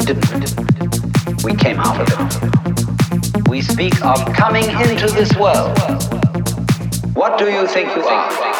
We didn't. We came out of it. We speak of coming into this world. What do you think you are?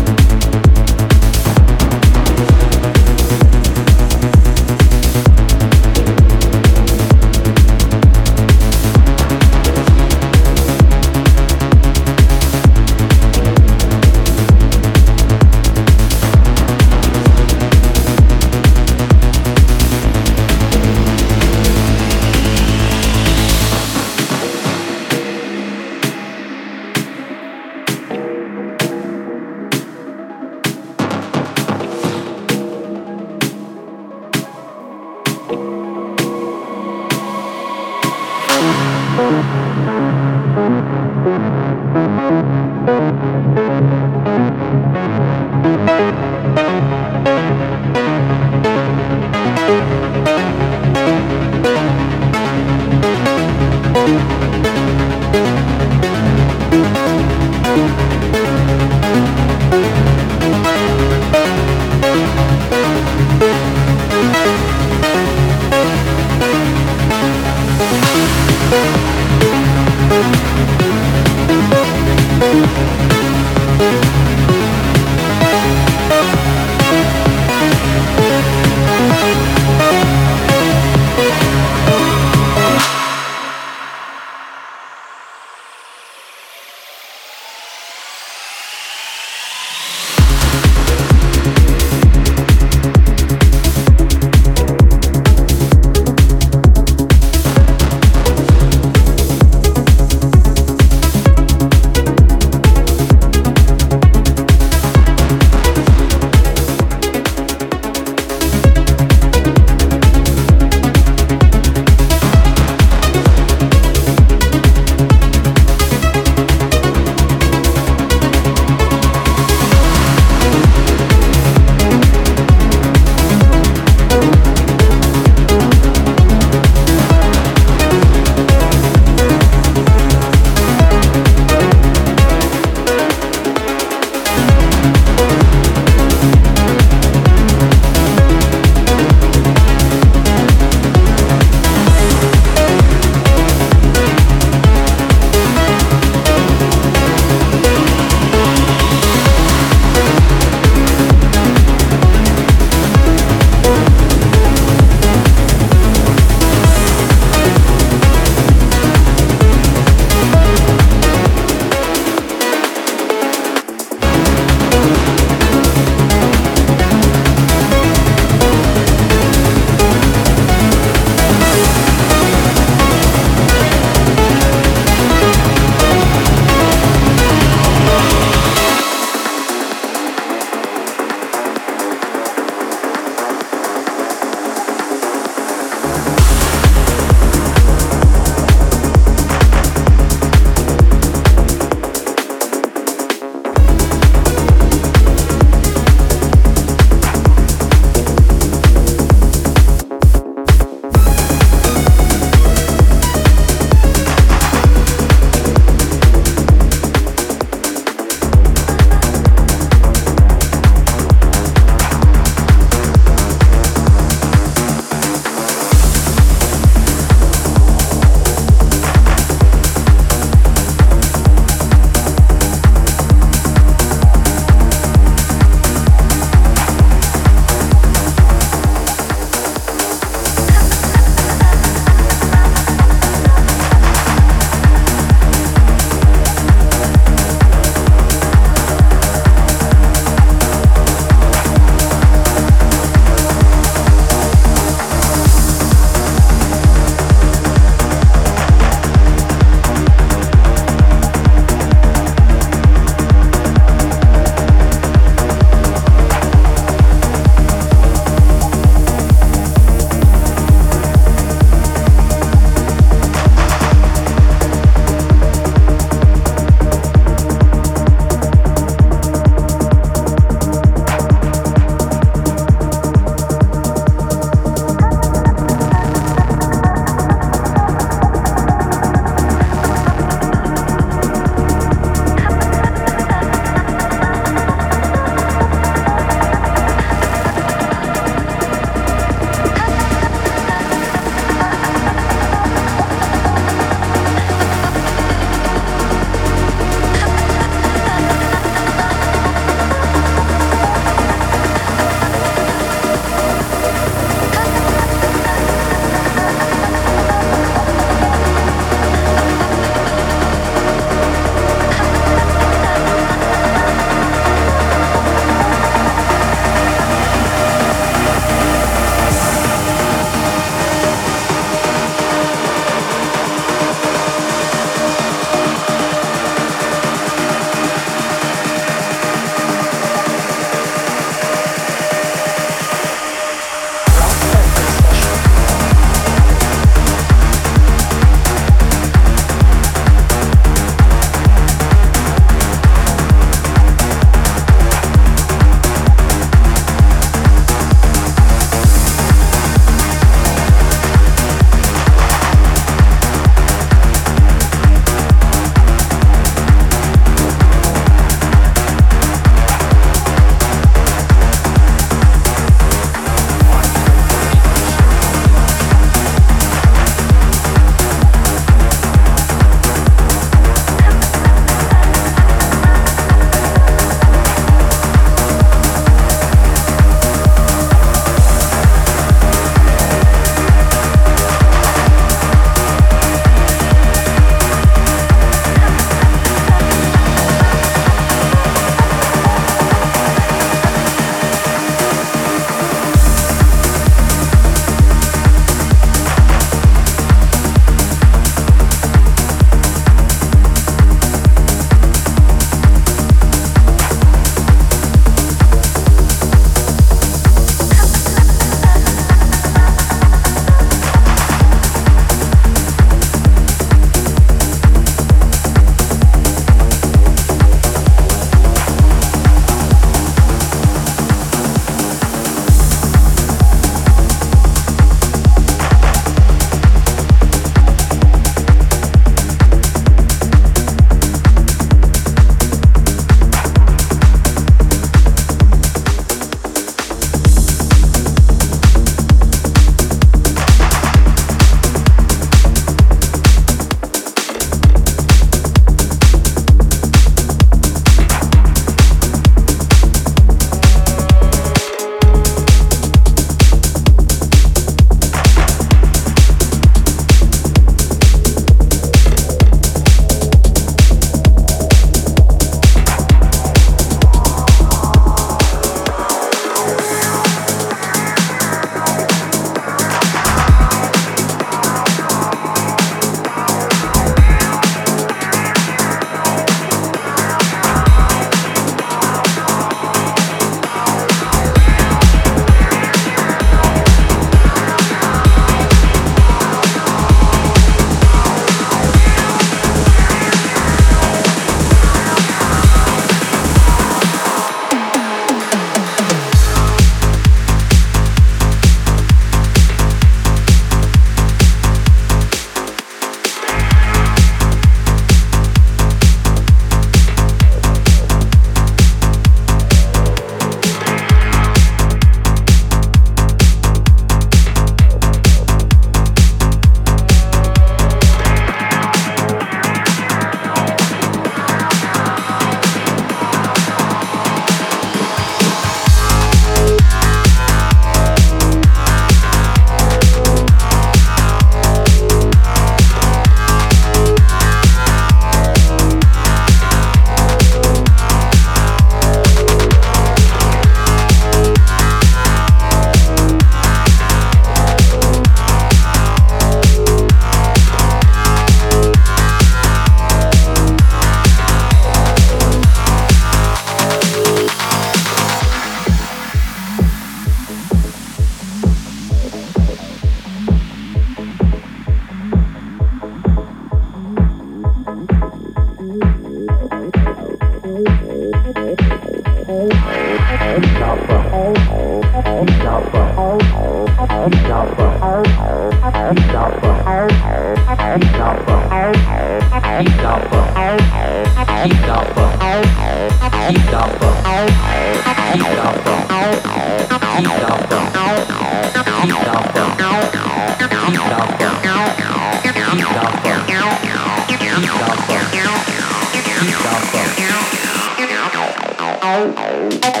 Now.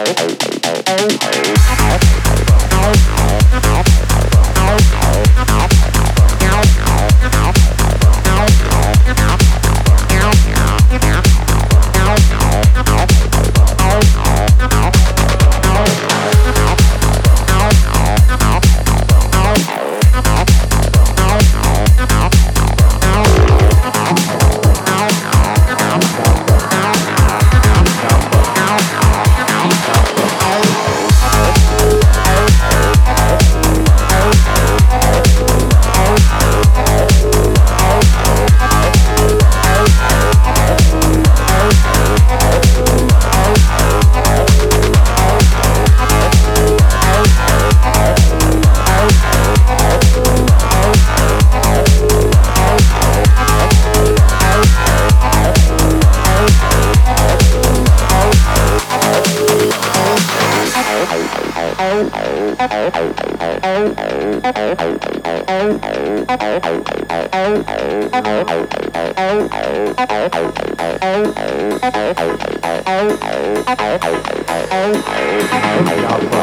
Hãy subscribe